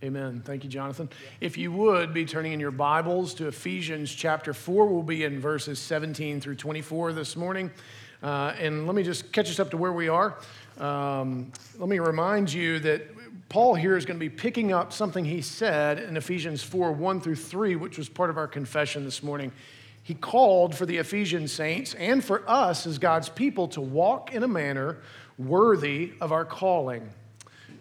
Amen. Thank you, Jonathan. If you would be turning in your Bibles to Ephesians chapter 4, we'll be in verses 17 through 24 this morning. Uh, and let me just catch us up to where we are. Um, let me remind you that Paul here is going to be picking up something he said in Ephesians 4 1 through 3, which was part of our confession this morning. He called for the Ephesian saints and for us as God's people to walk in a manner worthy of our calling.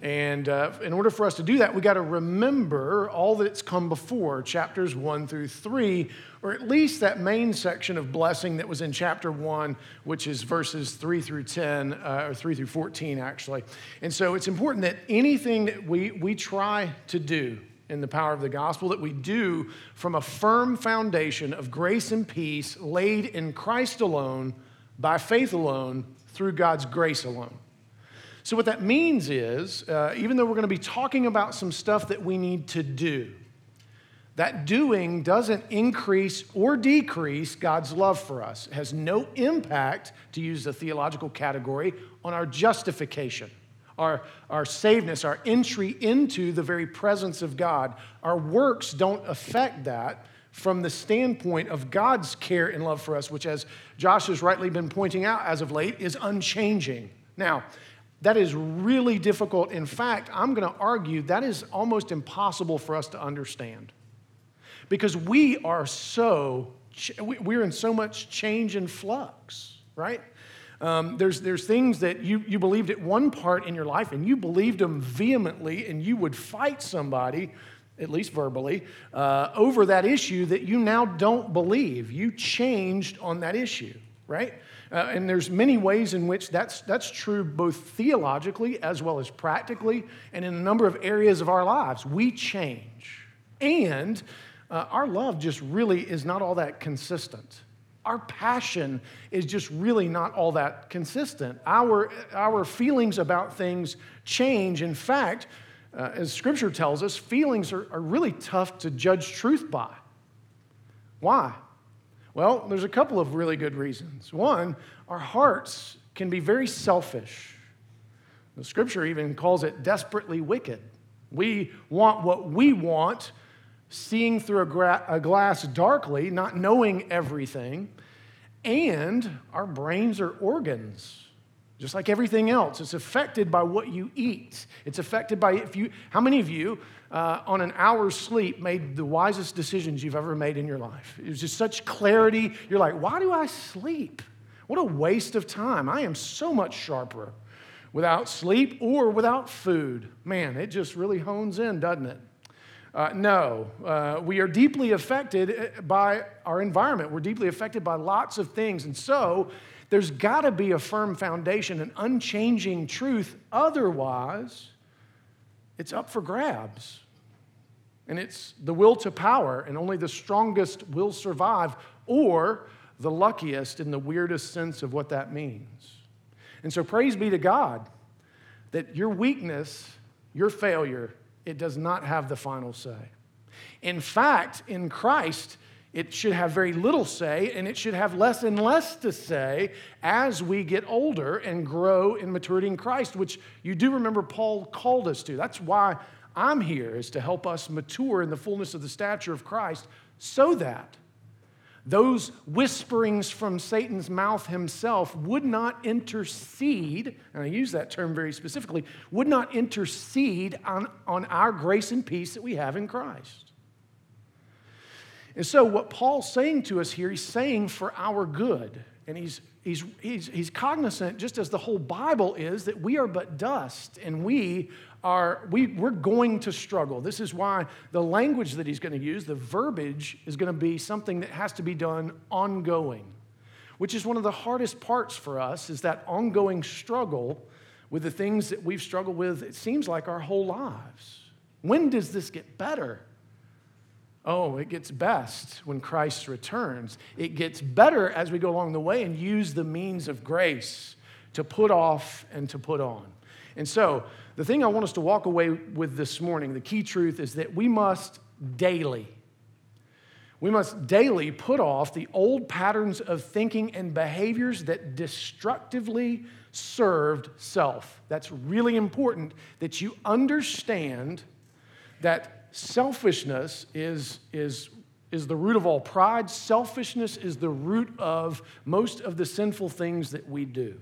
And uh, in order for us to do that, we got to remember all that's come before, chapters one through three, or at least that main section of blessing that was in chapter one, which is verses three through 10, uh, or three through 14, actually. And so it's important that anything that we, we try to do in the power of the gospel, that we do from a firm foundation of grace and peace laid in Christ alone, by faith alone, through God's grace alone. So, what that means is, uh, even though we're going to be talking about some stuff that we need to do, that doing doesn't increase or decrease God's love for us. It has no impact, to use the theological category, on our justification, our, our saveness, our entry into the very presence of God. Our works don't affect that from the standpoint of God's care and love for us, which, as Josh has rightly been pointing out as of late, is unchanging. Now, that is really difficult. In fact, I'm going to argue that is almost impossible for us to understand because we are so, we're in so much change and flux, right? Um, there's, there's things that you, you believed at one part in your life and you believed them vehemently and you would fight somebody, at least verbally, uh, over that issue that you now don't believe. You changed on that issue, right? Uh, and there's many ways in which that's, that's true both theologically as well as practically and in a number of areas of our lives. We change. And uh, our love just really is not all that consistent. Our passion is just really not all that consistent. Our, our feelings about things change. In fact, uh, as scripture tells us, feelings are, are really tough to judge truth by. Why? Well, there's a couple of really good reasons. One, our hearts can be very selfish. The scripture even calls it desperately wicked. We want what we want, seeing through a, gra- a glass darkly, not knowing everything, and our brains are organs just like everything else it's affected by what you eat it's affected by if you how many of you uh, on an hour's sleep made the wisest decisions you've ever made in your life it was just such clarity you're like why do i sleep what a waste of time i am so much sharper without sleep or without food man it just really hones in doesn't it uh, no, uh, we are deeply affected uh, by our environment. We're deeply affected by lots of things. And so, there's got to be a firm foundation, an unchanging truth. Otherwise, it's up for grabs. And it's the will to power, and only the strongest will survive, or the luckiest in the weirdest sense of what that means. And so, praise be to God that your weakness, your failure, it does not have the final say. In fact, in Christ, it should have very little say, and it should have less and less to say as we get older and grow in maturity in Christ, which you do remember Paul called us to. That's why I'm here, is to help us mature in the fullness of the stature of Christ, so that those whisperings from Satan's mouth himself would not intercede, and I use that term very specifically, would not intercede on, on our grace and peace that we have in Christ. And so, what Paul's saying to us here, he's saying for our good. And he's, he's, he's, he's cognizant, just as the whole Bible is, that we are but dust and we are, we, we're going to struggle. This is why the language that he's going to use, the verbiage, is going to be something that has to be done ongoing, which is one of the hardest parts for us, is that ongoing struggle with the things that we've struggled with, it seems like our whole lives. When does this get better? Oh, it gets best when Christ returns. It gets better as we go along the way and use the means of grace to put off and to put on. And so, the thing I want us to walk away with this morning, the key truth is that we must daily, we must daily put off the old patterns of thinking and behaviors that destructively served self. That's really important that you understand that selfishness is, is, is the root of all pride. Selfishness is the root of most of the sinful things that we do.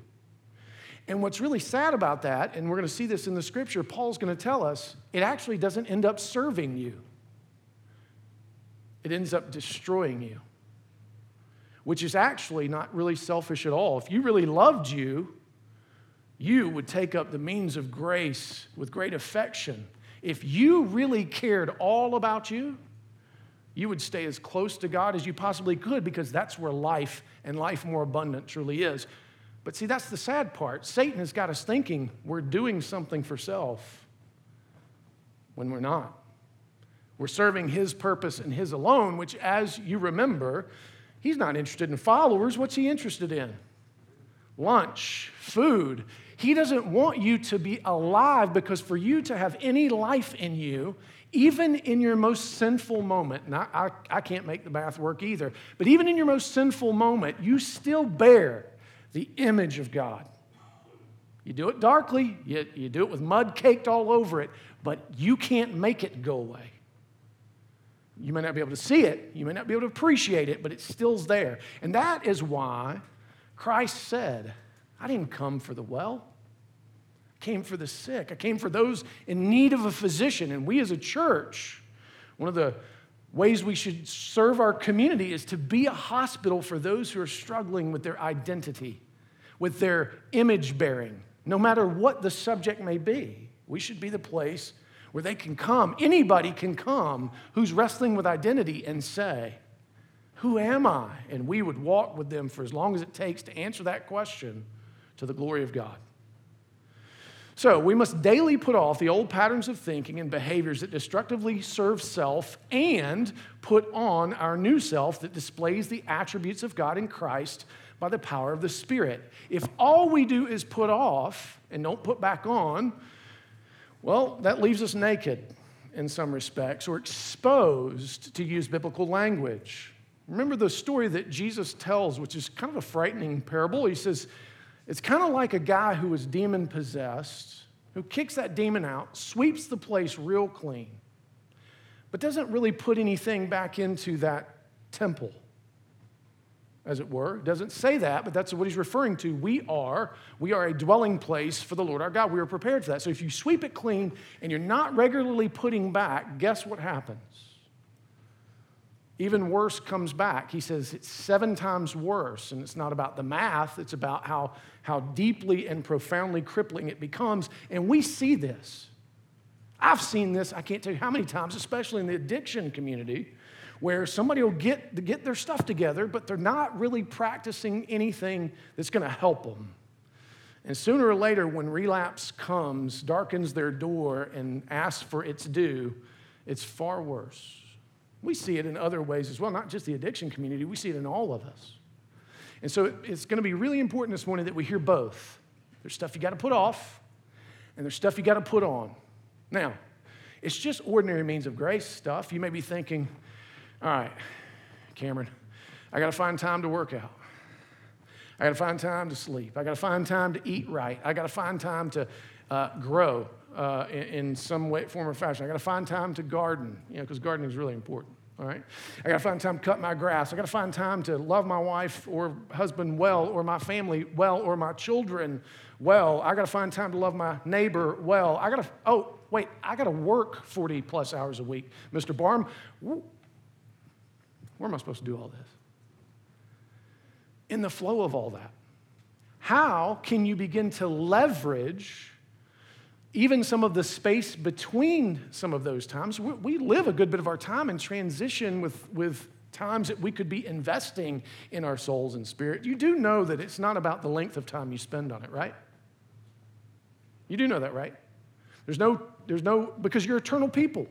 And what's really sad about that, and we're going to see this in the scripture, Paul's going to tell us it actually doesn't end up serving you, it ends up destroying you, which is actually not really selfish at all. If you really loved you, you would take up the means of grace with great affection. If you really cared all about you, you would stay as close to God as you possibly could because that's where life and life more abundant truly is. But see, that's the sad part. Satan has got us thinking we're doing something for self when we're not. We're serving his purpose and his alone, which, as you remember, he's not interested in followers. What's he interested in? Lunch, food. He doesn't want you to be alive because for you to have any life in you, even in your most sinful moment, and I, I, I can't make the math work either, but even in your most sinful moment, you still bear the image of God. You do it darkly, you, you do it with mud caked all over it, but you can't make it go away. You may not be able to see it, you may not be able to appreciate it, but it still's there. And that is why Christ said, I didn't come for the well. I came for the sick. I came for those in need of a physician. And we as a church, one of the ways we should serve our community is to be a hospital for those who are struggling with their identity with their image bearing, no matter what the subject may be. We should be the place where they can come, anybody can come who's wrestling with identity and say, Who am I? And we would walk with them for as long as it takes to answer that question to the glory of God. So, we must daily put off the old patterns of thinking and behaviors that destructively serve self and put on our new self that displays the attributes of God in Christ by the power of the Spirit. If all we do is put off and don't put back on, well, that leaves us naked in some respects or exposed, to use biblical language. Remember the story that Jesus tells, which is kind of a frightening parable. He says, it's kind of like a guy who is demon possessed, who kicks that demon out, sweeps the place real clean, but doesn't really put anything back into that temple as it were. Doesn't say that, but that's what he's referring to. We are, we are a dwelling place for the Lord our God. We are prepared for that. So if you sweep it clean and you're not regularly putting back, guess what happens? Even worse comes back. He says it's seven times worse. And it's not about the math, it's about how, how deeply and profoundly crippling it becomes. And we see this. I've seen this, I can't tell you how many times, especially in the addiction community where somebody will get, get their stuff together, but they're not really practicing anything that's going to help them. And sooner or later, when relapse comes, darkens their door, and asks for its due, it's far worse. We see it in other ways as well, not just the addiction community, we see it in all of us. And so it's going to be really important this morning that we hear both. There's stuff you got to put off, and there's stuff you got to put on. Now, it's just ordinary means of grace stuff. You may be thinking, all right, Cameron, I got to find time to work out. I got to find time to sleep. I got to find time to eat right. I got to find time to uh, grow uh, in, in, some way, form, or fashion. I got to find time to garden, you know, because gardening is really important. All right. I got to find time to cut my grass. I got to find time to love my wife or husband well, or my family well, or my children well. I got to find time to love my neighbor well. I got to, oh, wait, I got to work 40 plus hours a week. Mr. Barm, where am I supposed to do all this? In the flow of all that, how can you begin to leverage even some of the space between some of those times? We live a good bit of our time in transition with, with times that we could be investing in our souls and spirit. You do know that it's not about the length of time you spend on it, right? You do know that, right? There's no, there's no, because you're eternal people.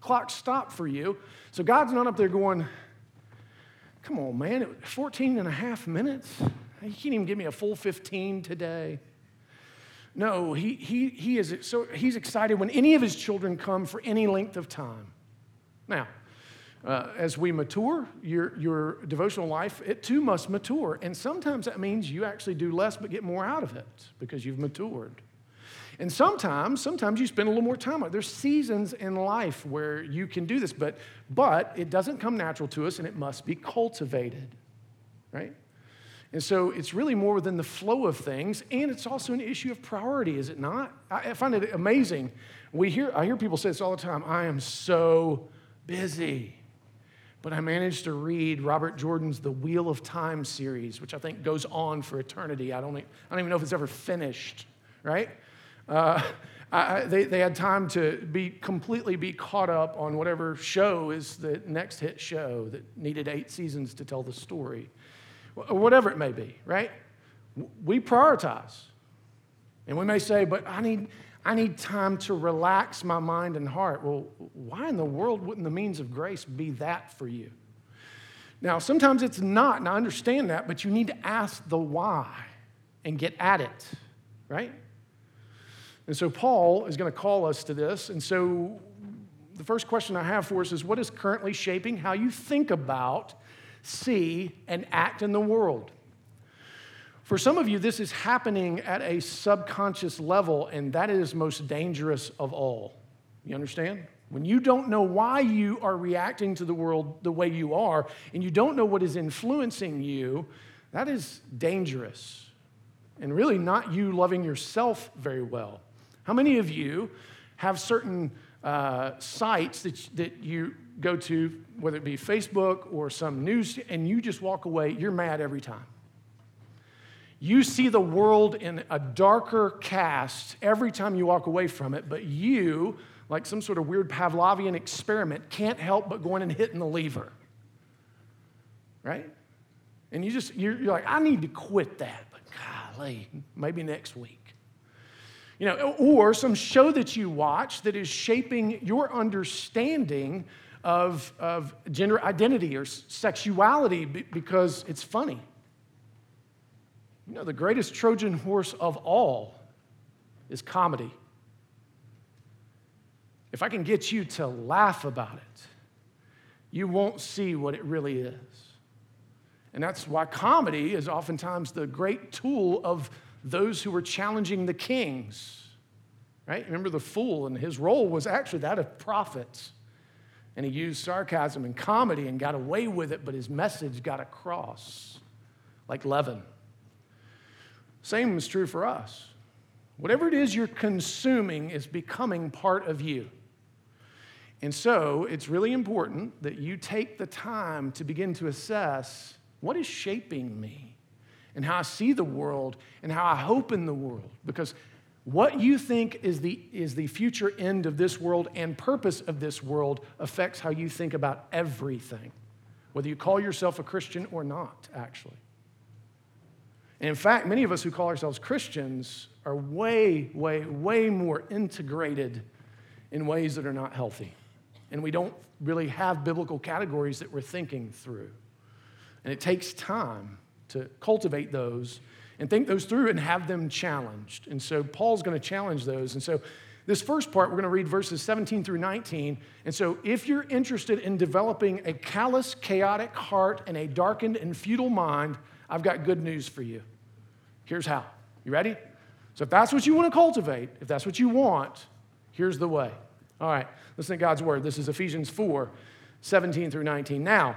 Clock stopped for you. So God's not up there going, come on, man, 14 and a half minutes? You can't even give me a full 15 today. No, he, he, he is so he's excited when any of his children come for any length of time. Now, uh, as we mature, your, your devotional life, it too must mature. And sometimes that means you actually do less but get more out of it because you've matured. And sometimes, sometimes you spend a little more time on it. There's seasons in life where you can do this, but, but it doesn't come natural to us and it must be cultivated, right? And so it's really more within the flow of things, and it's also an issue of priority, is it not? I, find it amazing. We hear, I hear people say this all the time I am so busy. But I managed to read Robert Jordan's The Wheel of Time series, which I think goes on for eternity. I don't, I don't even know if it's ever finished, right? Uh, I, they, they had time to be completely be caught up on whatever show is the next hit show that needed eight seasons to tell the story, whatever it may be, right? We prioritize. And we may say, but I need, I need time to relax my mind and heart. Well, why in the world wouldn't the means of grace be that for you? Now, sometimes it's not, and I understand that, but you need to ask the why and get at it, right? And so Paul is going to call us to this. And so the first question I have for us is what is currently shaping how you think about, see, and act in the world? For some of you, this is happening at a subconscious level, and that is most dangerous of all. You understand? When you don't know why you are reacting to the world the way you are, and you don't know what is influencing you, that is dangerous. And really not you loving yourself very well. How many of you have certain uh, sites that, that you go to, whether it be Facebook or some news, and you just walk away, you're mad every time? You see the world in a darker cast every time you walk away from it, but you, like some sort of weird Pavlovian experiment, can't help but going and hitting the lever. Right? And you just, you're, you're like, I need to quit that, but golly, maybe next week. You know, or some show that you watch that is shaping your understanding of, of gender identity or sexuality because it's funny you know, the greatest Trojan horse of all is comedy. If I can get you to laugh about it, you won't see what it really is. And that's why comedy is oftentimes the great tool of those who were challenging the kings. Right? Remember the fool, and his role was actually that of prophets. And he used sarcasm and comedy and got away with it, but his message got across like leaven. Same is true for us. Whatever it is you're consuming is becoming part of you. And so it's really important that you take the time to begin to assess what is shaping me and how I see the world and how I hope in the world. Because what you think is the, is the future end of this world and purpose of this world affects how you think about everything, whether you call yourself a Christian or not, actually. And in fact, many of us who call ourselves Christians are way, way, way more integrated in ways that are not healthy. And we don't really have biblical categories that we're thinking through. And it takes time to cultivate those and think those through and have them challenged. And so Paul's going to challenge those. And so this first part, we're going to read verses 17 through 19. And so if you're interested in developing a callous, chaotic heart and a darkened and futile mind, I've got good news for you. Here's how. You ready? So, if that's what you want to cultivate, if that's what you want, here's the way. All right, listen to God's word. This is Ephesians 4 17 through 19. Now,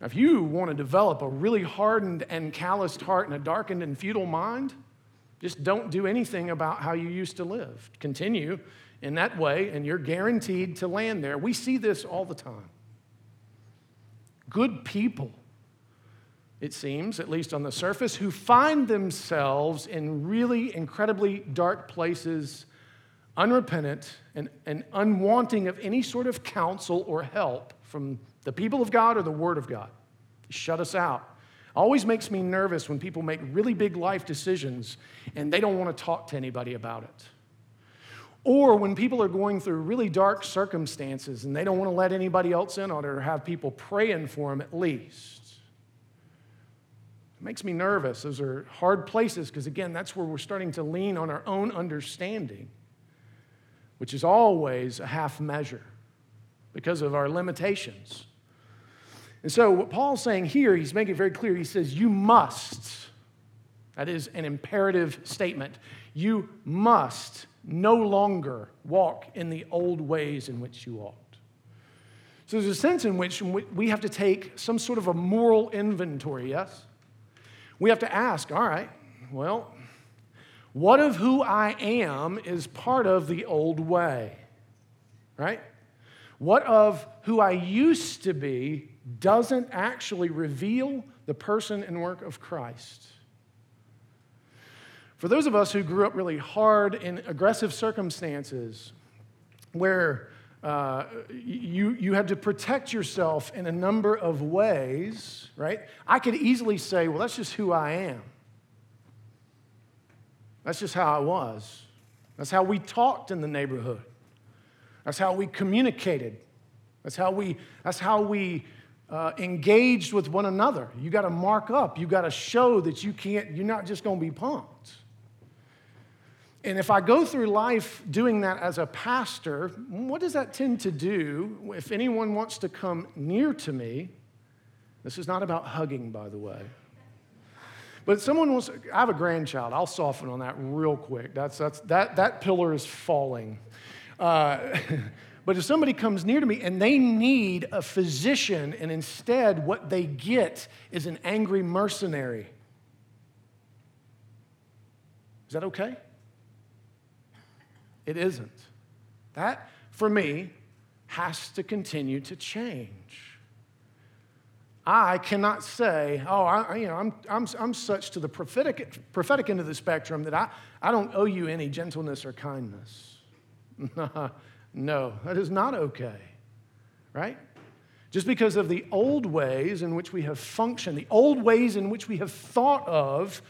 Now, if you want to develop a really hardened and calloused heart and a darkened and futile mind, just don't do anything about how you used to live. Continue in that way, and you're guaranteed to land there. We see this all the time. Good people it seems, at least on the surface, who find themselves in really incredibly dark places, unrepentant and, and unwanting of any sort of counsel or help from the people of God or the Word of God. Shut us out. Always makes me nervous when people make really big life decisions and they don't want to talk to anybody about it. Or when people are going through really dark circumstances and they don't want to let anybody else in on it or have people praying for them at least. It makes me nervous. Those are hard places because, again, that's where we're starting to lean on our own understanding, which is always a half measure because of our limitations. And so, what Paul's saying here, he's making it very clear. He says, You must, that is an imperative statement, you must no longer walk in the old ways in which you walked. So, there's a sense in which we have to take some sort of a moral inventory, yes? We have to ask, all right, well, what of who I am is part of the old way, right? What of who I used to be doesn't actually reveal the person and work of Christ? For those of us who grew up really hard in aggressive circumstances where uh, you, you had to protect yourself in a number of ways, right? I could easily say, well, that's just who I am. That's just how I was. That's how we talked in the neighborhood. That's how we communicated. That's how we, that's how we uh, engaged with one another. You got to mark up. You got to show that you can't, you're not just going to be pumped. And if I go through life doing that as a pastor, what does that tend to do if anyone wants to come near to me? This is not about hugging, by the way. But someone wants, I have a grandchild. I'll soften on that real quick. That's, that's, that, that pillar is falling. Uh, but if somebody comes near to me and they need a physician, and instead what they get is an angry mercenary, is that okay? It isn't. That, for me, has to continue to change. I cannot say, oh, I, you know, I'm, I'm, I'm such to the prophetic, prophetic end of the spectrum that I, I don't owe you any gentleness or kindness. no, that is not okay, right? Just because of the old ways in which we have functioned, the old ways in which we have thought of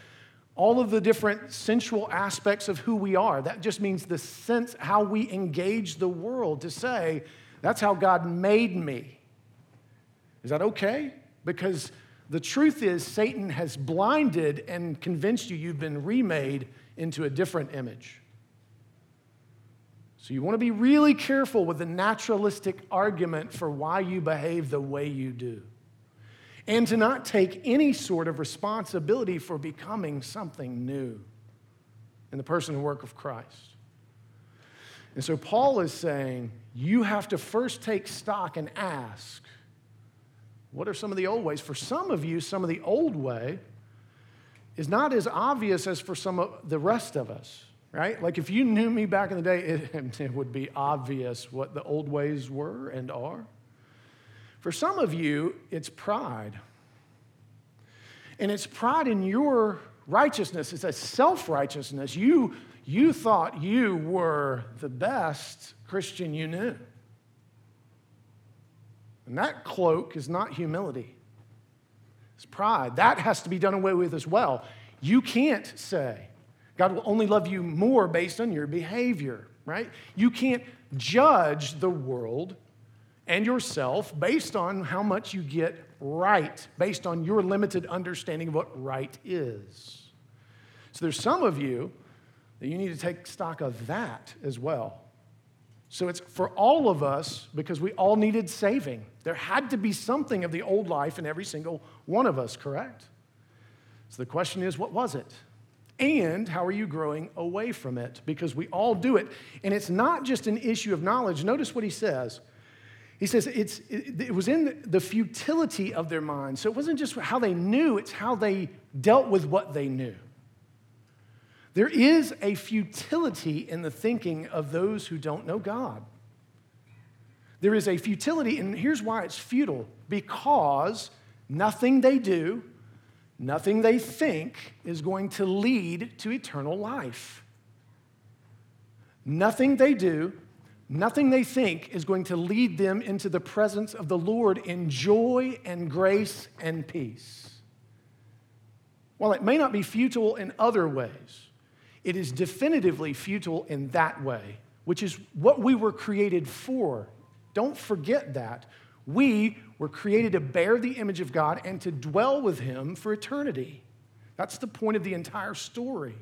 all of the different sensual aspects of who we are. That just means the sense how we engage the world to say, that's how God made me. Is that okay? Because the truth is, Satan has blinded and convinced you you've been remade into a different image. So you want to be really careful with the naturalistic argument for why you behave the way you do and to not take any sort of responsibility for becoming something new in the person and work of Christ. And so Paul is saying you have to first take stock and ask, what are some of the old ways? For some of you, some of the old way is not as obvious as for some of the rest of us, right? Like if you knew me back in the day, it, it would be obvious what the old ways were and are. For some of you, it's pride. And it's pride in your righteousness, it's a self righteousness. You, you thought you were the best Christian you knew. And that cloak is not humility, it's pride. That has to be done away with as well. You can't say, God will only love you more based on your behavior, right? You can't judge the world and yourself based on how much you get right, based on your limited understanding of what right is. So there's some of you that you need to take stock of that as well. So it's for all of us because we all needed saving. There had to be something of the old life in every single one of us, correct? So the question is, what was it? And how are you growing away from it? Because we all do it. And it's not just an issue of knowledge. Notice what he says he says it's, it, it was in the futility of their minds. So it wasn't just how they knew, it's how they dealt with what they knew. There is a futility in the thinking of those who don't know God. There is a futility, and here's why it's futile because nothing they do, nothing they think is going to lead to eternal life. Nothing they do, Nothing they think is going to lead them into the presence of the Lord in joy and grace and peace. while it may not be futile in other ways, it is definitively futile in that way, which is what we were created for. Don't forget that. We were created to bear the image of God and to dwell with Him for eternity. That's the point of the entire story,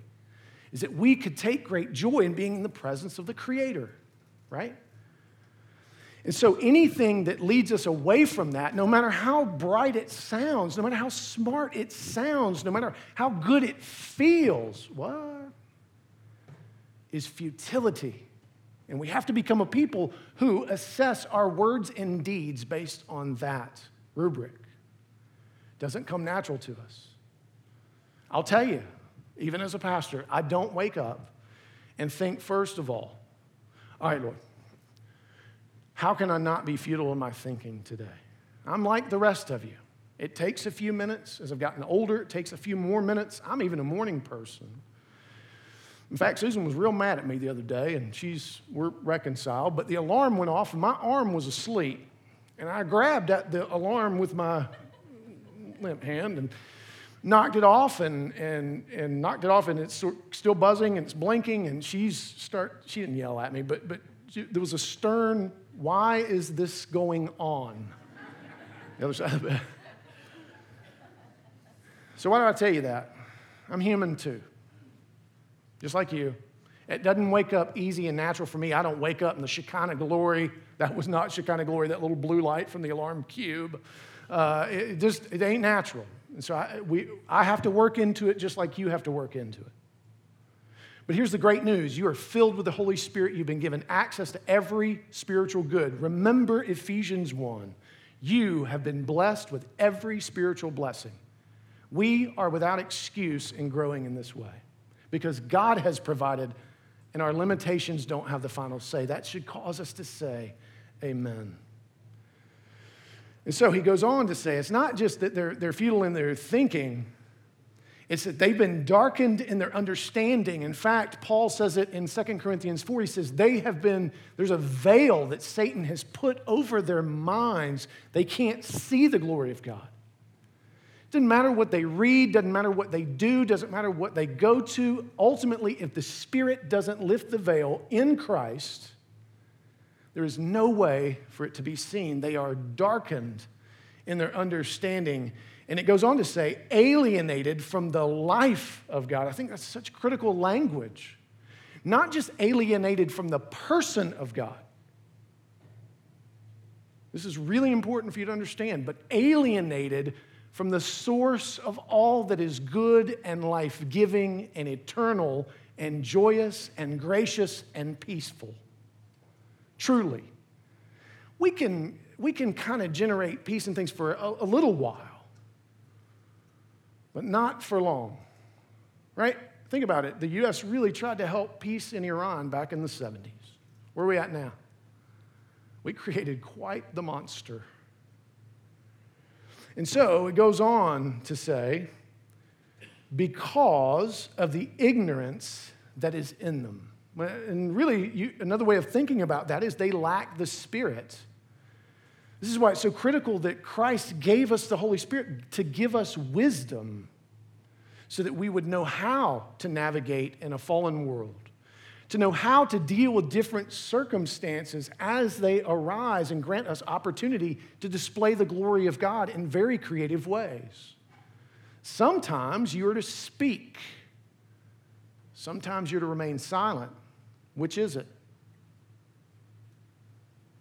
is that we could take great joy in being in the presence of the Creator, right? And so anything that leads us away from that, no matter how bright it sounds, no matter how smart it sounds, no matter how good it feels, what? Is futility. And we have to become a people who assess our words and deeds based on that rubric. Doesn't come natural to us. I'll tell you, even as a pastor, I don't wake up and think, first of all, all right, Lord, how can I not be futile in my thinking today? I'm like the rest of you. It takes a few minutes. As I've gotten older, it takes a few more minutes. I'm even a morning person. In fact, Susan was real mad at me the other day, and she's we're reconciled. But the alarm went off, and my arm was asleep, and I grabbed at the alarm with my limp hand and knocked it off, and and and knocked it off, and it's still buzzing and it's blinking, and she's start. She didn't yell at me, but but she, there was a stern why is this going on? The other side. So, why do I tell you that? I'm human too, just like you. It doesn't wake up easy and natural for me. I don't wake up in the Shekinah glory. That was not Shekinah glory, that little blue light from the alarm cube. Uh, it just it ain't natural. And so I, we, I have to work into it just like you have to work into it. But here's the great news you are filled with the Holy Spirit. You've been given access to every spiritual good. Remember Ephesians 1. You have been blessed with every spiritual blessing. We are without excuse in growing in this way because God has provided, and our limitations don't have the final say. That should cause us to say, Amen. And so he goes on to say, it's not just that they're, they're futile in their thinking, it's that they've been darkened in their understanding. In fact, Paul says it in 2 Corinthians 4. He says, they have been, there's a veil that Satan has put over their minds. They can't see the glory of God. Doesn't matter what they read, doesn't matter what they do, doesn't matter what they go to. Ultimately, if the Spirit doesn't lift the veil in Christ, there is no way for it to be seen. They are darkened in their understanding. And it goes on to say, alienated from the life of God. I think that's such critical language. Not just alienated from the person of God. This is really important for you to understand, but alienated from the source of all that is good and life giving and eternal and joyous and gracious and peaceful. Truly. We can, we can kind of generate peace and things for a, a little while but not for long. Right? Think about it. The U.S. really tried to help peace in Iran back in the 70s. Where are we at now? We created quite the monster. And so it goes on to say, because of the ignorance that is in them. And really, you, another way of thinking about that is they lack the Spirit. This is why it's so critical that Christ gave us the Holy Spirit to give us wisdom so that we would know how to navigate in a fallen world, to know how to deal with different circumstances as they arise and grant us opportunity to display the glory of God in very creative ways. Sometimes you are to speak, sometimes you're to remain silent. Which is it?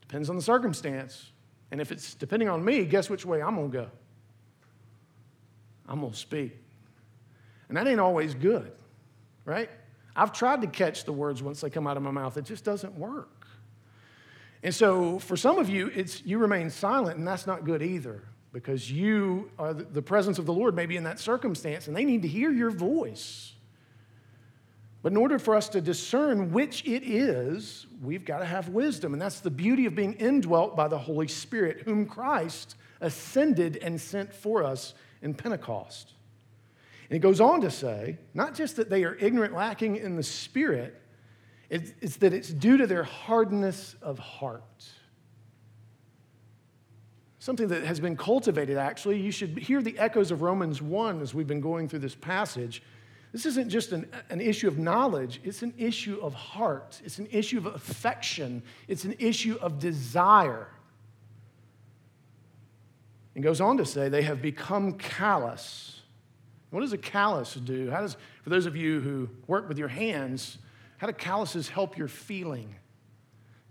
Depends on the circumstance. And if it's depending on me, guess which way I'm going to go? I'm going to speak. And that ain't always good, right? I've tried to catch the words once they come out of my mouth, it just doesn't work. And so for some of you, it's you remain silent, and that's not good either because you are the presence of the Lord maybe in that circumstance, and they need to hear your voice. But in order for us to discern which it is, we've got to have wisdom. And that's the beauty of being indwelt by the Holy Spirit, whom Christ ascended and sent for us in Pentecost. And he goes on to say, not just that they are ignorant, lacking in the Spirit, it's, it's that it's due to their hardness of heart. something that has been cultivated, actually. You should hear the echoes of Romans 1 as we've been going through this passage. This isn't just an, an issue of knowledge, it's an issue of heart, it's an issue of affection, it's an issue of desire. And goes on to say, they have become callous. What does a callus do? How does, for those of you who work with your hands, how do calluses help your feeling?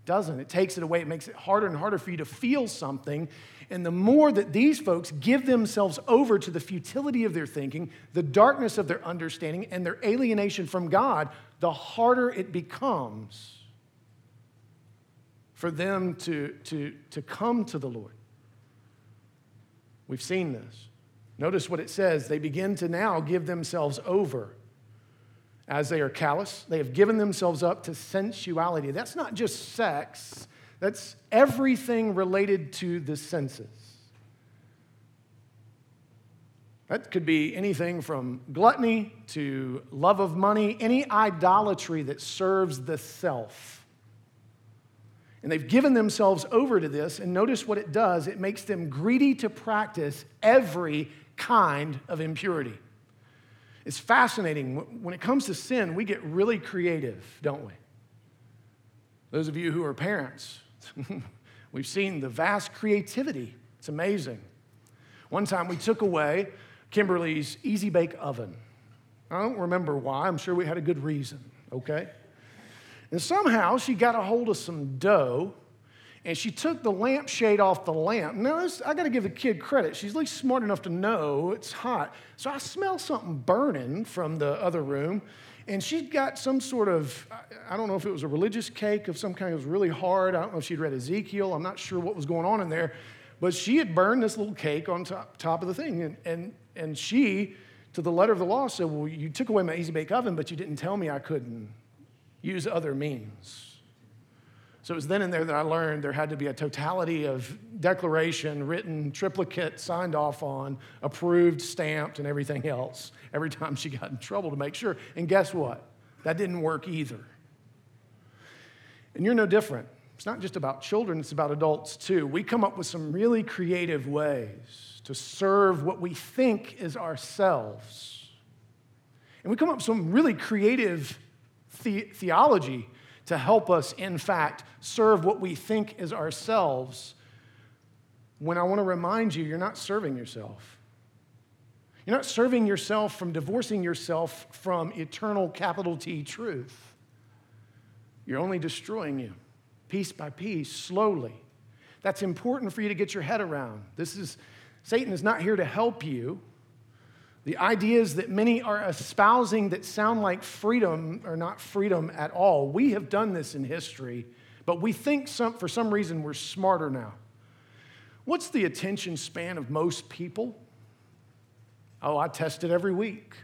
Doesn't. It takes it away. It makes it harder and harder for you to feel something. And the more that these folks give themselves over to the futility of their thinking, the darkness of their understanding, and their alienation from God, the harder it becomes for them to, to, to come to the Lord. We've seen this. Notice what it says. They begin to now give themselves over as they are callous. They have given themselves up to sensuality. That's not just sex, that's everything related to the senses. That could be anything from gluttony to love of money, any idolatry that serves the self. And they've given themselves over to this, and notice what it does it makes them greedy to practice every kind of impurity. It's fascinating. When it comes to sin, we get really creative, don't we? Those of you who are parents, we've seen the vast creativity. It's amazing. One time we took away Kimberly's Easy Bake Oven. I don't remember why. I'm sure we had a good reason, okay? And somehow she got a hold of some dough and she took the lampshade off the lamp. Now, this, I got to give the kid credit. She's at least smart enough to know it's hot. So I smell something burning from the other room. And she'd got some sort of, I don't know if it was a religious cake of some kind. It was really hard. I don't know if she'd read Ezekiel. I'm not sure what was going on in there. But she had burned this little cake on top, top of the thing. And, and, and she, to the letter of the law, said, Well, you took away my easy bake oven, but you didn't tell me I couldn't use other means. So it was then and there that I learned there had to be a totality of declaration, written, triplicate, signed off on, approved, stamped, and everything else every time she got in trouble to make sure. And guess what? That didn't work either. And you're no different. It's not just about children, it's about adults too. We come up with some really creative ways to serve what we think is ourselves. And we come up with some really creative the- theology to help us, in fact, serve what we think is ourselves. When I want to remind you, you're not serving yourself. You're not serving yourself from divorcing yourself from eternal capital T truth. You're only destroying you piece by piece, slowly. That's important for you to get your head around. This is Satan is not here to help you. The ideas that many are espousing that sound like freedom are not freedom at all. We have done this in history, but we think some, for some reason we're smarter now. What's the attention span of most people? Oh, I test it every week.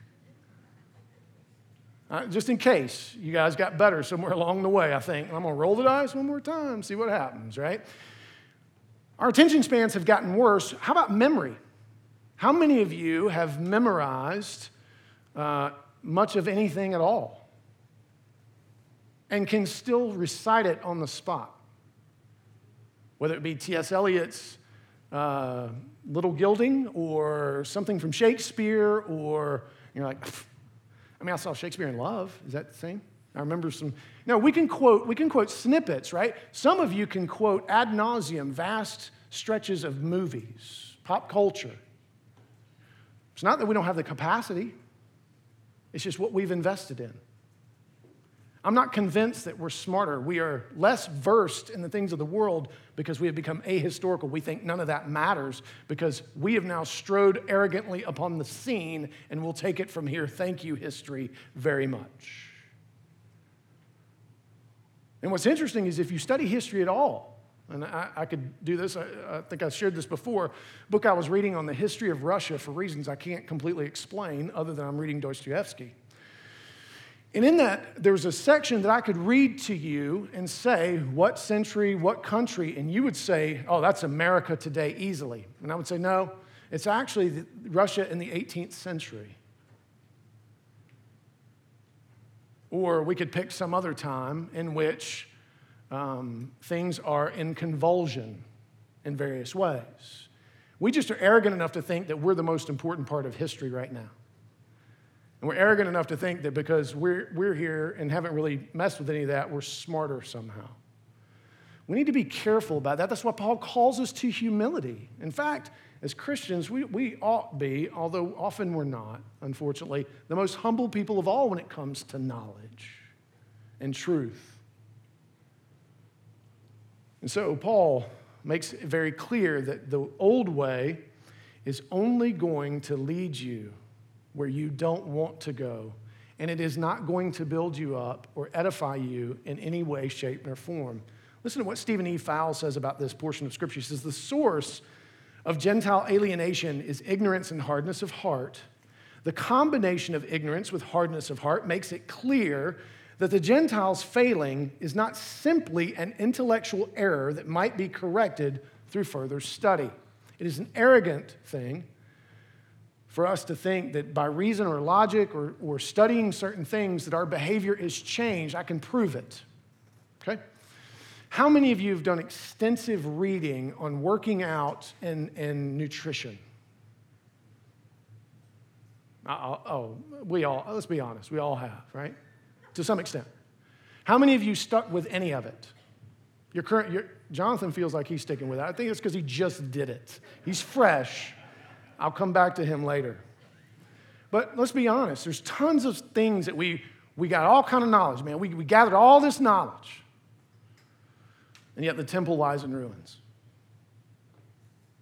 Uh, just in case you guys got better somewhere along the way, I think. I'm to roll the dice one more time, see what happens, right? Our attention spans have gotten worse. How about memory? How many of you have memorized uh, much of anything at all and can still recite it on the spot? Whether it be T.S. Eliot's uh, Little Gidding or something from Shakespeare, or you're like, I mean, I saw Shakespeare in Love. Is that the same? I remember some. No, we can quote. We can quote snippets, right? Some of you can quote ad nauseum vast stretches of movies, pop culture. It's not that we don't have the capacity, it's just what we've invested in. I'm not convinced that we're smarter. We are less versed in the things of the world because we have become ahistorical. We think none of that matters because we have now strode arrogantly upon the scene and we'll take it from here. Thank you, history, very much. And what's interesting is if you study history at all, and I, I could do this, I, I, think I shared this before. Book I was reading on the history of Russia for reasons I can't completely explain, other than I'm reading Dostoevsky. And in that, there was a section that I could read to you and say, what century, what country, and you would say, oh, that's America today easily. And I would say, no, it's actually Russia in the 18th century. Or we could pick some other time in which um, things are in convulsion. in various ways. We just are arrogant enough to think that we're the most important part of history right now. And we're arrogant enough to think that because we're, we're here and haven't really messed with any of that, we're smarter somehow. We need to be careful about that. That's why Paul calls us to humility. In fact, as Christians, we, we ought be, although often we're not, unfortunately, the most humble people of all when it comes to knowledge and truth. And so Paul makes it very clear that the old way is only going to lead you where you don't want to go, and it is not going to build you up or edify you in any way, shape, or form. Listen to what Stephen E. Fowl says about this portion of Scripture. He says, The source of Gentile alienation is ignorance and hardness of heart. The combination of ignorance with hardness of heart makes it clear that the Gentiles' failing is not simply an intellectual error that might be corrected through further study. It is an arrogant thing for us to think that by reason or logic or, or studying certain things that our behavior is changed. I can prove it. Okay? How many of you have done extensive reading on working out and, and nutrition? Uh, uh, oh, we all, let's be honest, we all have, right? To some extent. How many of you stuck with any of it? Your current, your, Jonathan feels like he's sticking with it. I think it's because he just did it. He's fresh. I'll come back to him later. But let's be honest, there's tons of things that we, we got all kind of knowledge, man. We, we gathered all this knowledge. And yet the temple lies in ruins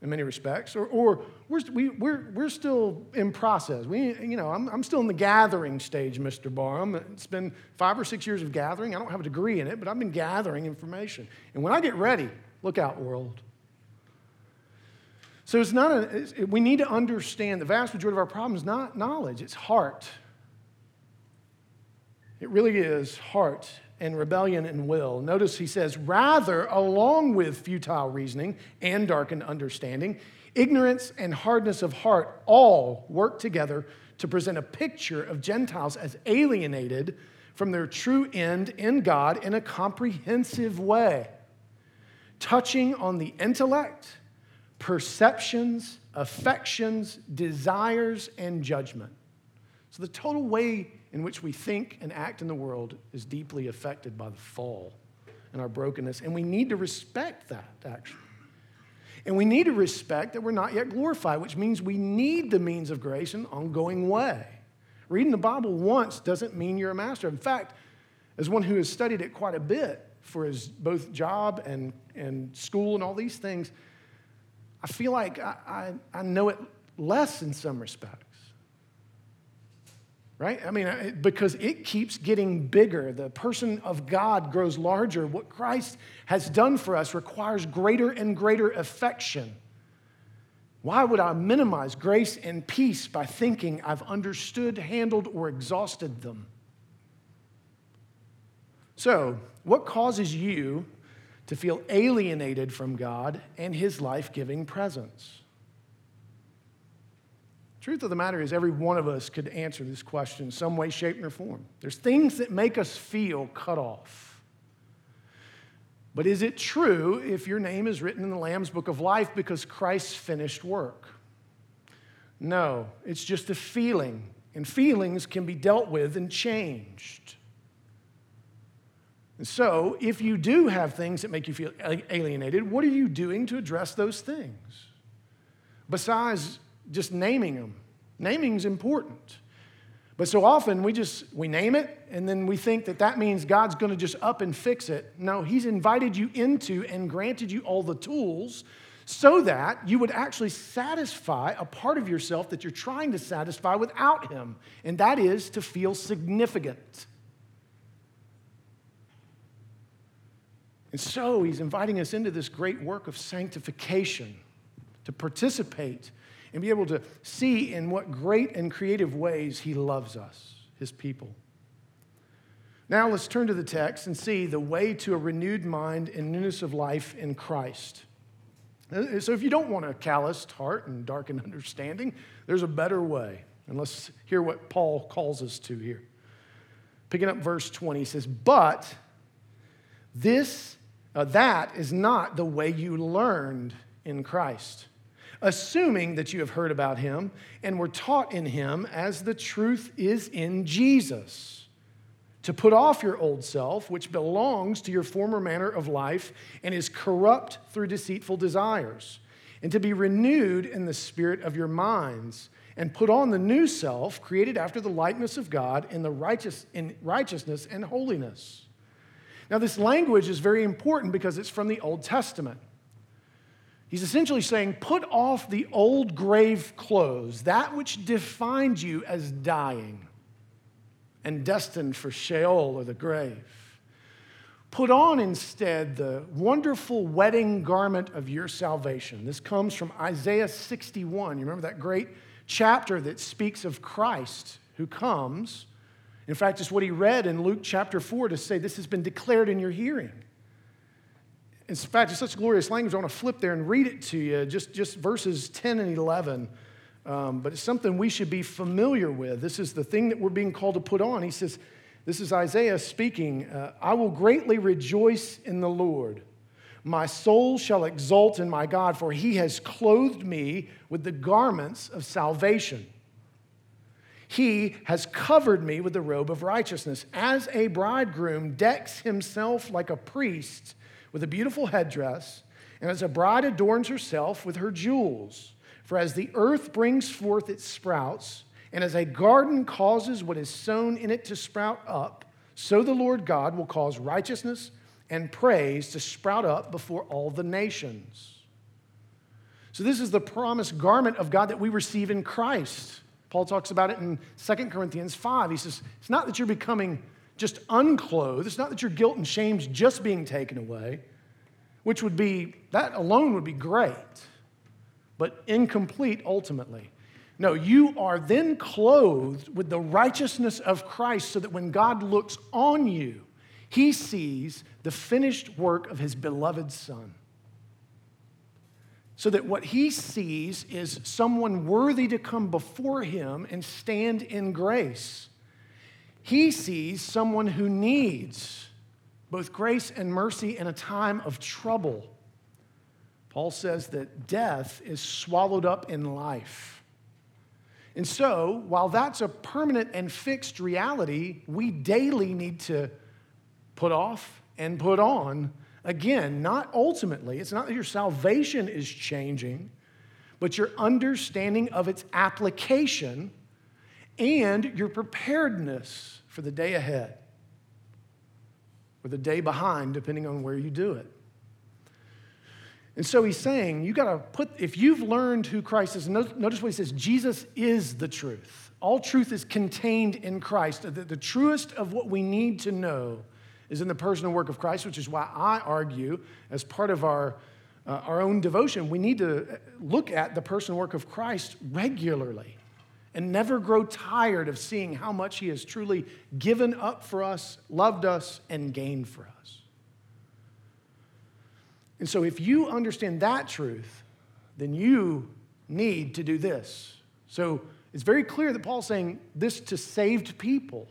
in many respects, or, or we're, we, we're, we're still in process. We, you know, I'm, I'm still in the gathering stage, Mr. Barham. It's been five or six years of gathering. I don't have a degree in it, but I've been gathering information. And when I get ready, look out, world. So it's not a, it's, we need to understand the vast majority of our problem is not knowledge, it's heart. It really is heart and rebellion and will. Notice he says, rather, along with futile reasoning and darkened understanding, ignorance and hardness of heart all work together to present a picture of Gentiles as alienated from their true end in God in a comprehensive way, touching on the intellect, perceptions, affections, desires, and judgment. So the total way in which we think and act in the world is deeply affected by the fall and our brokenness. And we need to respect that, actually. And we need to respect that we're not yet glorified, which means we need the means of grace in an ongoing way. Reading the Bible once doesn't mean you're a master. In fact, as one who has studied it quite a bit for his both job and, and school and all these things, I feel like I, I, I know it less in some respects right? I mean, because it keeps getting bigger. The person of God grows larger. What Christ has done for us requires greater and greater affection. Why would I minimize grace and peace by thinking I've understood, handled, or exhausted them? So, what causes you to feel alienated from God and His life giving presence? Truth of the matter is, every one of us could answer this question some way, shape, or form. There's things that make us feel cut off. But is it true if your name is written in the Lamb's Book of Life because Christ's finished work? No, it's just a feeling, and feelings can be dealt with and changed. And so, if you do have things that make you feel alienated, what are you doing to address those things? Besides just naming them. Naming is important. But so often we just we name it and then we think that that means God's going to just up and fix it. No, he's invited you into and granted you all the tools so that you would actually satisfy a part of yourself that you're trying to satisfy without him, and that is to feel significant. And so he's inviting us into this great work of sanctification to participate and be able to see in what great and creative ways He loves us, His people. Now let's turn to the text and see the way to a renewed mind and newness of life in Christ. Uh, so if you don't want a calloused heart and darkened understanding, there's a better way. And let's hear what Paul calls us to here. Picking up verse 20, he says, But this, uh, that is not the way you learned in Christ, assuming that you have heard about him and were taught in him as the truth is in Jesus. To put off your old self, which belongs to your former manner of life and is corrupt through deceitful desires, and to be renewed in the spirit of your minds, and put on the new self, created after the likeness of God in, the righteous, in righteousness and holiness. Now, this language is very important because it's from the Old Testament. He's essentially saying, put off the old grave clothes, that which defined you as dying and destined for Sheol or the grave. Put on instead the wonderful wedding garment of your salvation. This comes from Isaiah 61. You remember that great chapter that speaks of Christ who comes. In fact, it's what he read in Luke chapter 4 to say, This has been declared in your hearing. In fact, it's such glorious language. I want to flip there and read it to you, just, just verses 10 and 11. Um, but it's something we should be familiar with. This is the thing that we're being called to put on. He says, This is Isaiah speaking uh, I will greatly rejoice in the Lord. My soul shall exult in my God, for he has clothed me with the garments of salvation. He has covered me with the robe of righteousness, as a bridegroom decks himself like a priest with a beautiful headdress, and as a bride adorns herself with her jewels. For as the earth brings forth its sprouts, and as a garden causes what is sown in it to sprout up, so the Lord God will cause righteousness and praise to sprout up before all the nations. So, this is the promised garment of God that we receive in Christ. Paul talks about it in 2 Corinthians 5. He says, It's not that you're becoming just unclothed. It's not that your guilt and shame's just being taken away, which would be, that alone would be great, but incomplete ultimately. No, you are then clothed with the righteousness of Christ so that when God looks on you, he sees the finished work of his beloved Son. So that what he sees is someone worthy to come before him and stand in grace. He sees someone who needs both grace and mercy in a time of trouble. Paul says that death is swallowed up in life. And so, while that's a permanent and fixed reality, we daily need to put off and put on. Again, not ultimately, it's not that your salvation is changing, but your understanding of its application and your preparedness for the day ahead or the day behind, depending on where you do it. And so he's saying, you got to put, if you've learned who Christ is, notice what he says Jesus is the truth. All truth is contained in Christ. The, the truest of what we need to know is in the person and work of Christ, which is why I argue, as part of our, uh, our own devotion, we need to look at the person and work of Christ regularly and never grow tired of seeing how much He has truly given up for us, loved us, and gained for us. And so, if you understand that truth, then you need to do this. So, it's very clear that Paul's saying this to saved people.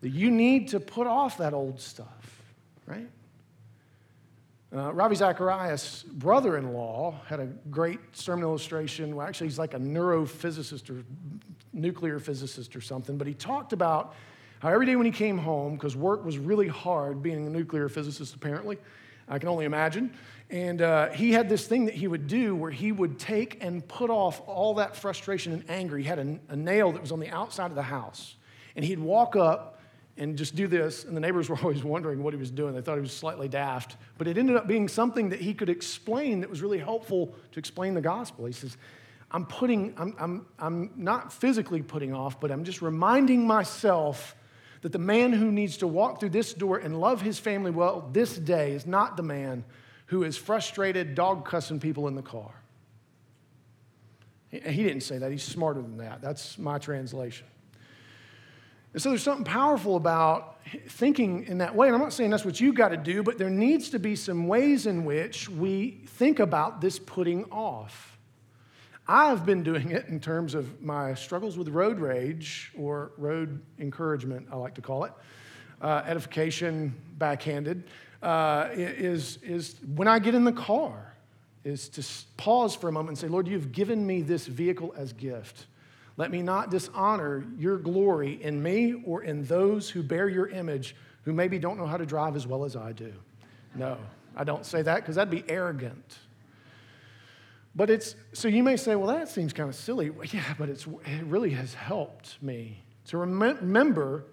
That you need to put off that old stuff, right? Uh, Ravi Zacharias' brother in law had a great sermon illustration. Well, actually, he's like a neurophysicist or nuclear physicist or something, but he talked about how every day when he came home, because work was really hard being a nuclear physicist, apparently, I can only imagine. And uh, he had this thing that he would do where he would take and put off all that frustration and anger. He had a, a nail that was on the outside of the house. And he'd walk up and just do this. And the neighbors were always wondering what he was doing. They thought he was slightly daft. But it ended up being something that he could explain that was really helpful to explain the gospel. He says, I'm putting, I'm, I'm, I'm not physically putting off, but I'm just reminding myself that the man who needs to walk through this door and love his family well this day is not the man who is frustrated, dog cussing people in the car. He didn't say that. He's smarter than that. That's my translation. And so there's something powerful about thinking in that way. And I'm not saying that's what you've got to do, but there needs to be some ways in which we think about this putting off. I've been doing it in terms of my struggles with road rage or road encouragement, I like to call it, uh, edification backhanded, uh, is, is when I get in the car. is to pause for a moment and say, Lord, you've given me this vehicle as gift. Let me not dishonor your glory in me or in those who bear your image who maybe don't know how to drive as well as I do. No, I don't say that because that'd be arrogant. But it's, so you may say, well, that seems kind of silly. Well, yeah, but it's, it really has helped me to remember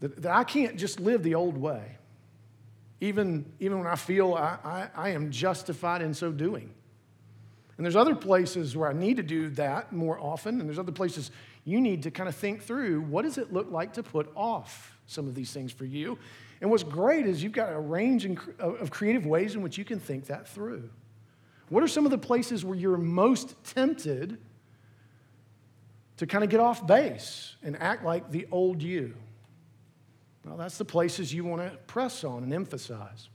that, that I can't just live the old way, even, even when I feel I, I, I am justified in so doing. And there's other places where I need to do that more often, and there's other places you need to kind of think through what does it look like to put off some of these things for you? And what's great is you've got a range of creative ways in which you can think that through. What are some of the places where you're most tempted to kind of get off base and act like the old you? Well, that's the places you want to press on and emphasize.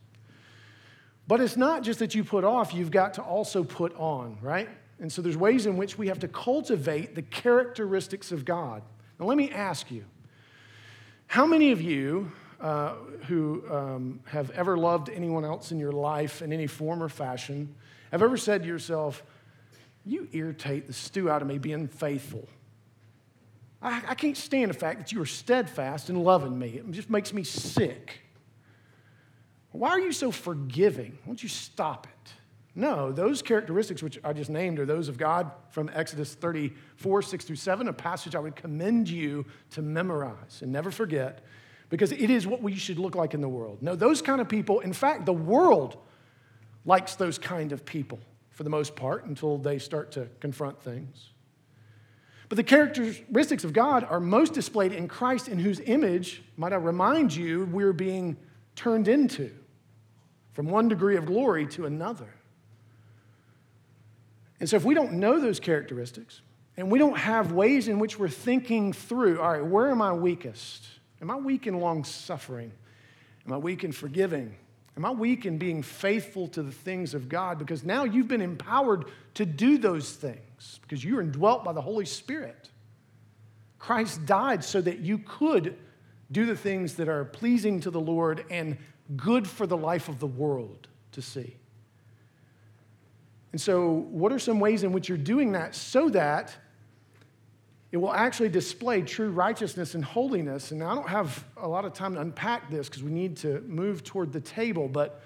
But it's not just that you put off, you've got to also put on, right? And so there's ways in which we have to cultivate the characteristics of God. Now, let me ask you how many of you uh, who um, have ever loved anyone else in your life in any form or fashion have ever said to yourself, You irritate the stew out of me being faithful? I, I can't stand the fact that you are steadfast in loving me. It just makes me sick. Why are you so forgiving? Why don't you stop it? No, those characteristics which I just named are those of God from Exodus 34, 6 through 7, a passage I would commend you to memorize and never forget because it is what we should look like in the world. No, those kind of people, in fact, the world likes those kind of people for the most part until they start to confront things. But the characteristics of God are most displayed in Christ, in whose image, might I remind you, we're being turned into from one degree of glory to another. And so, if we don't know those characteristics and we don't have ways in which we're thinking through, all right, where am I weakest? Am I weak in long suffering? Am I weak in forgiving? Am I weak in being faithful to the things of God? Because now you've been empowered to do those things because you're indwelt by the Holy Spirit. Christ died so that you could do the things that are pleasing to the Lord and good for the life of the world to see. And so, what are some ways in which you're doing that so that it will actually display true righteousness and holiness. And I don't have a lot of time to unpack this because we need to move toward the table, but,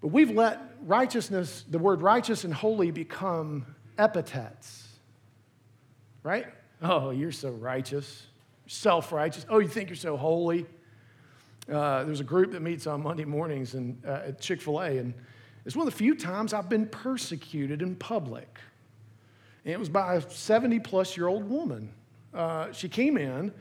but we've let righteousness, the word righteous and holy, become epithets, right? Oh, you're so righteous, self righteous. Oh, you think you're so holy. Uh, there's a group that meets on Monday mornings in, uh, at Chick fil A, and it's one of the few times I've been persecuted in public. And it was by a 70 plus year old woman. Uh, she came in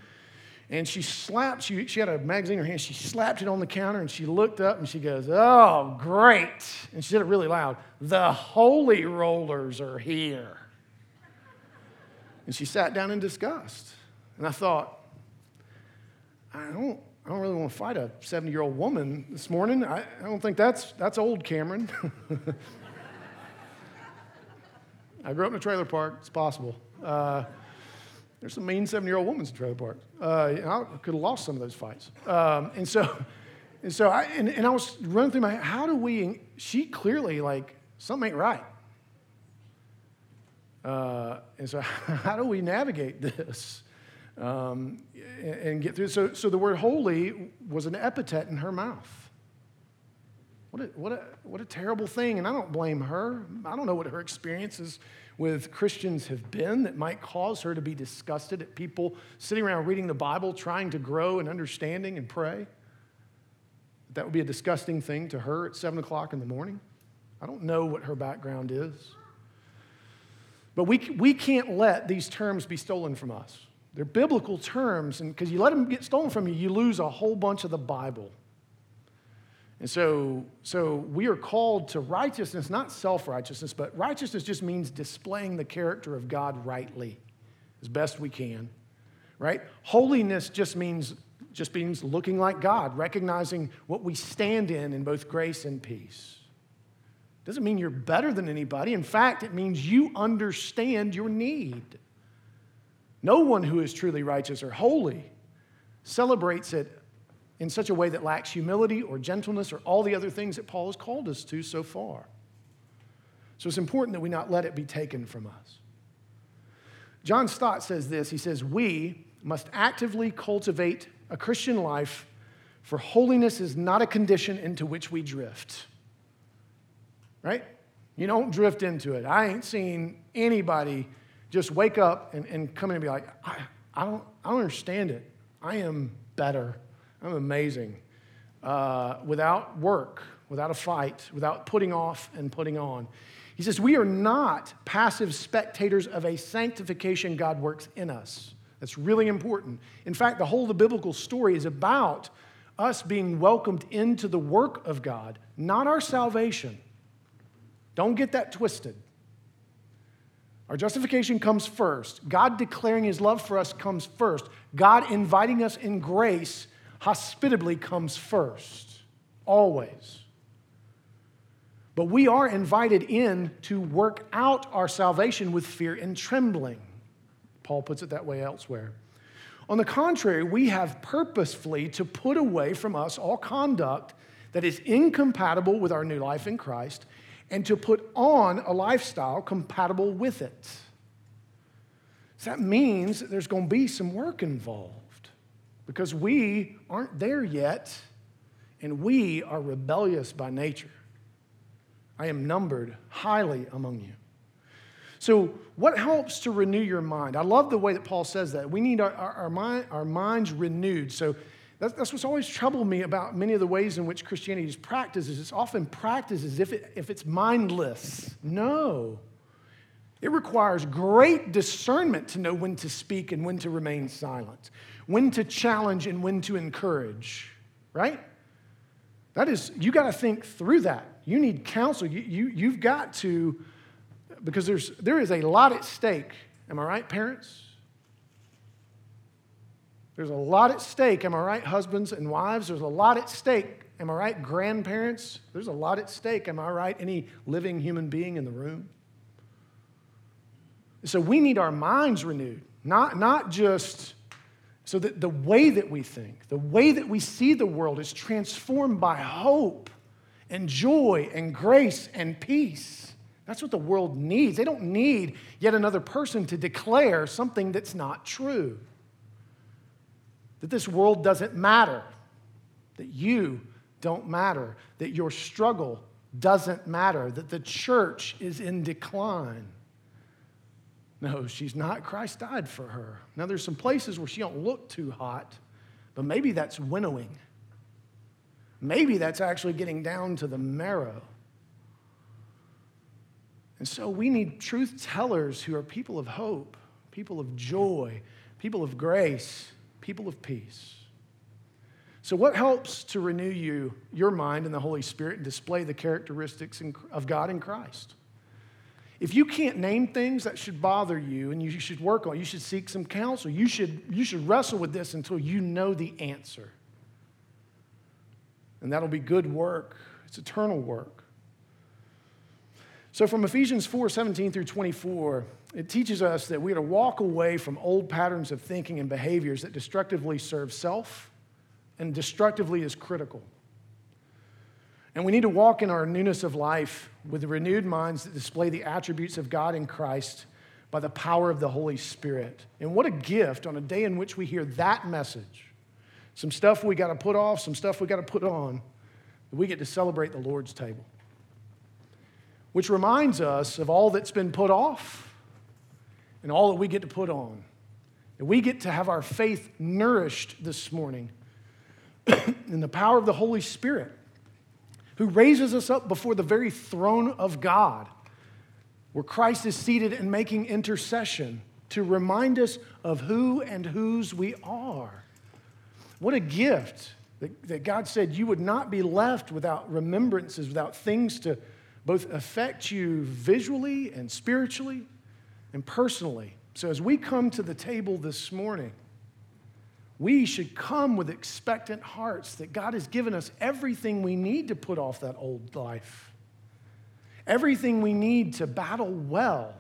and she slapped, she, she had a magazine in her hand, she slapped it on the counter and she looked up and she goes, Oh, great. And she said it really loud The holy rollers are here. And she sat down in disgust. And I thought, I don't, I don't really want to fight a 70 year old woman this morning. I, I don't think that's, that's old, Cameron. I grew up in a trailer park. It's possible. Uh, there's some mean 70 year old women in trailer parks. Uh, I could have lost some of those fights. Um, and so, and so I, and, and I was running through my head, how do we, she clearly, like, something ain't right. Uh, and so, how do we navigate this um, and, get through? So, so the word holy was an epithet in her mouth. What a, what, a, what a terrible thing. And I don't blame her. I don't know what her experiences with Christians have been that might cause her to be disgusted at people sitting around reading the Bible, trying to grow in understanding and pray. That would be a disgusting thing to her at 7 o'clock in the morning. I don't know what her background is. But we, we can't let these terms be stolen from us. They're biblical terms, and because you let them get stolen from you, you lose a whole bunch of the Bible. And so, so we are called to righteousness, not self righteousness, but righteousness just means displaying the character of God rightly as best we can, right? Holiness just means just means looking like God, recognizing what we stand in in both grace and peace. Doesn't mean you're better than anybody. In fact, it means you understand your need. No one who is truly righteous or holy celebrates it in such a way that lacks humility or gentleness or all the other things that Paul has called us to so far. So it's important that we not let it be taken from us. John Stott says this he says, We must actively cultivate a Christian life, for holiness is not a condition into which we drift. Right? You don't drift into it. I ain't seen anybody just wake up and, and come in and be like, I, I, don't, I don't understand it. I am better. I'm amazing. Uh, without work, without a fight, without putting off and putting on. He says, We are not passive spectators of a sanctification God works in us. That's really important. In fact, the whole of the biblical story is about us being welcomed into the work of God, not our salvation. Don't get that twisted. Our justification comes first. God declaring his love for us comes first. God inviting us in grace hospitably comes first, always. But we are invited in to work out our salvation with fear and trembling. Paul puts it that way elsewhere. On the contrary, we have purposefully to put away from us all conduct that is incompatible with our new life in Christ and to put on a lifestyle compatible with it. So that means that there's going to be some work involved because we aren't there yet and we are rebellious by nature. I am numbered highly among you. So, what helps to renew your mind? I love the way that Paul says that. We need our, our, our, mind, our minds renewed. So, that's, that's what's always troubled me about many of the ways in which Christianity is practiced. Is it's often practiced as if, it, if it's mindless. No. It requires great discernment to know when to speak and when to remain silent, when to challenge and when to encourage, right? That is, you got to think through that. You need counsel. You, you, you've got to because there's, there is a lot at stake. Am I right, parents? There's a lot at stake. Am I right, husbands and wives? There's a lot at stake. Am I right, grandparents? There's a lot at stake. Am I right, any living human being in the room? So we need our minds renewed, not, not just so that the way that we think, the way that we see the world is transformed by hope and joy and grace and peace. That's what the world needs. They don't need yet another person to declare something that's not true. That this world doesn't matter, that you don't matter, that your struggle doesn't matter, that the church is in decline. No, she's not. Christ died for her. Now there's some places where she don't look too hot, but maybe that's winnowing. Maybe that's actually getting down to the marrow. And so we need truth tellers who are people of hope, people of joy, people of grace, people of peace. So, what helps to renew you, your mind and the Holy Spirit and display the characteristics of God in Christ? If you can't name things that should bother you and you should work on, you should seek some counsel. You should, you should wrestle with this until you know the answer. And that'll be good work, it's eternal work. So, from Ephesians 4 17 through 24, it teaches us that we are to walk away from old patterns of thinking and behaviors that destructively serve self and destructively is critical. And we need to walk in our newness of life with renewed minds that display the attributes of God in Christ by the power of the Holy Spirit. And what a gift on a day in which we hear that message. Some stuff we got to put off, some stuff we got to put on, we get to celebrate the Lord's table which reminds us of all that's been put off and all that we get to put on. That we get to have our faith nourished this morning in the power of the Holy Spirit, who raises us up before the very throne of God, where Christ is seated and making intercession to remind us of who and whose we are. What a gift that, that God said you would not be left without remembrances, without things to both affect you visually and spiritually and personally. So, as we come to the table this morning, we should come with expectant hearts that God has given us everything we need to put off that old life, everything we need to battle well.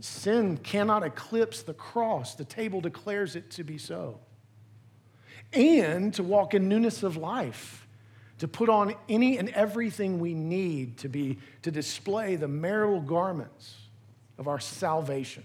Sin cannot eclipse the cross, the table declares it to be so. And to walk in newness of life to put on any and everything we need to be to display the marital garments of our salvation.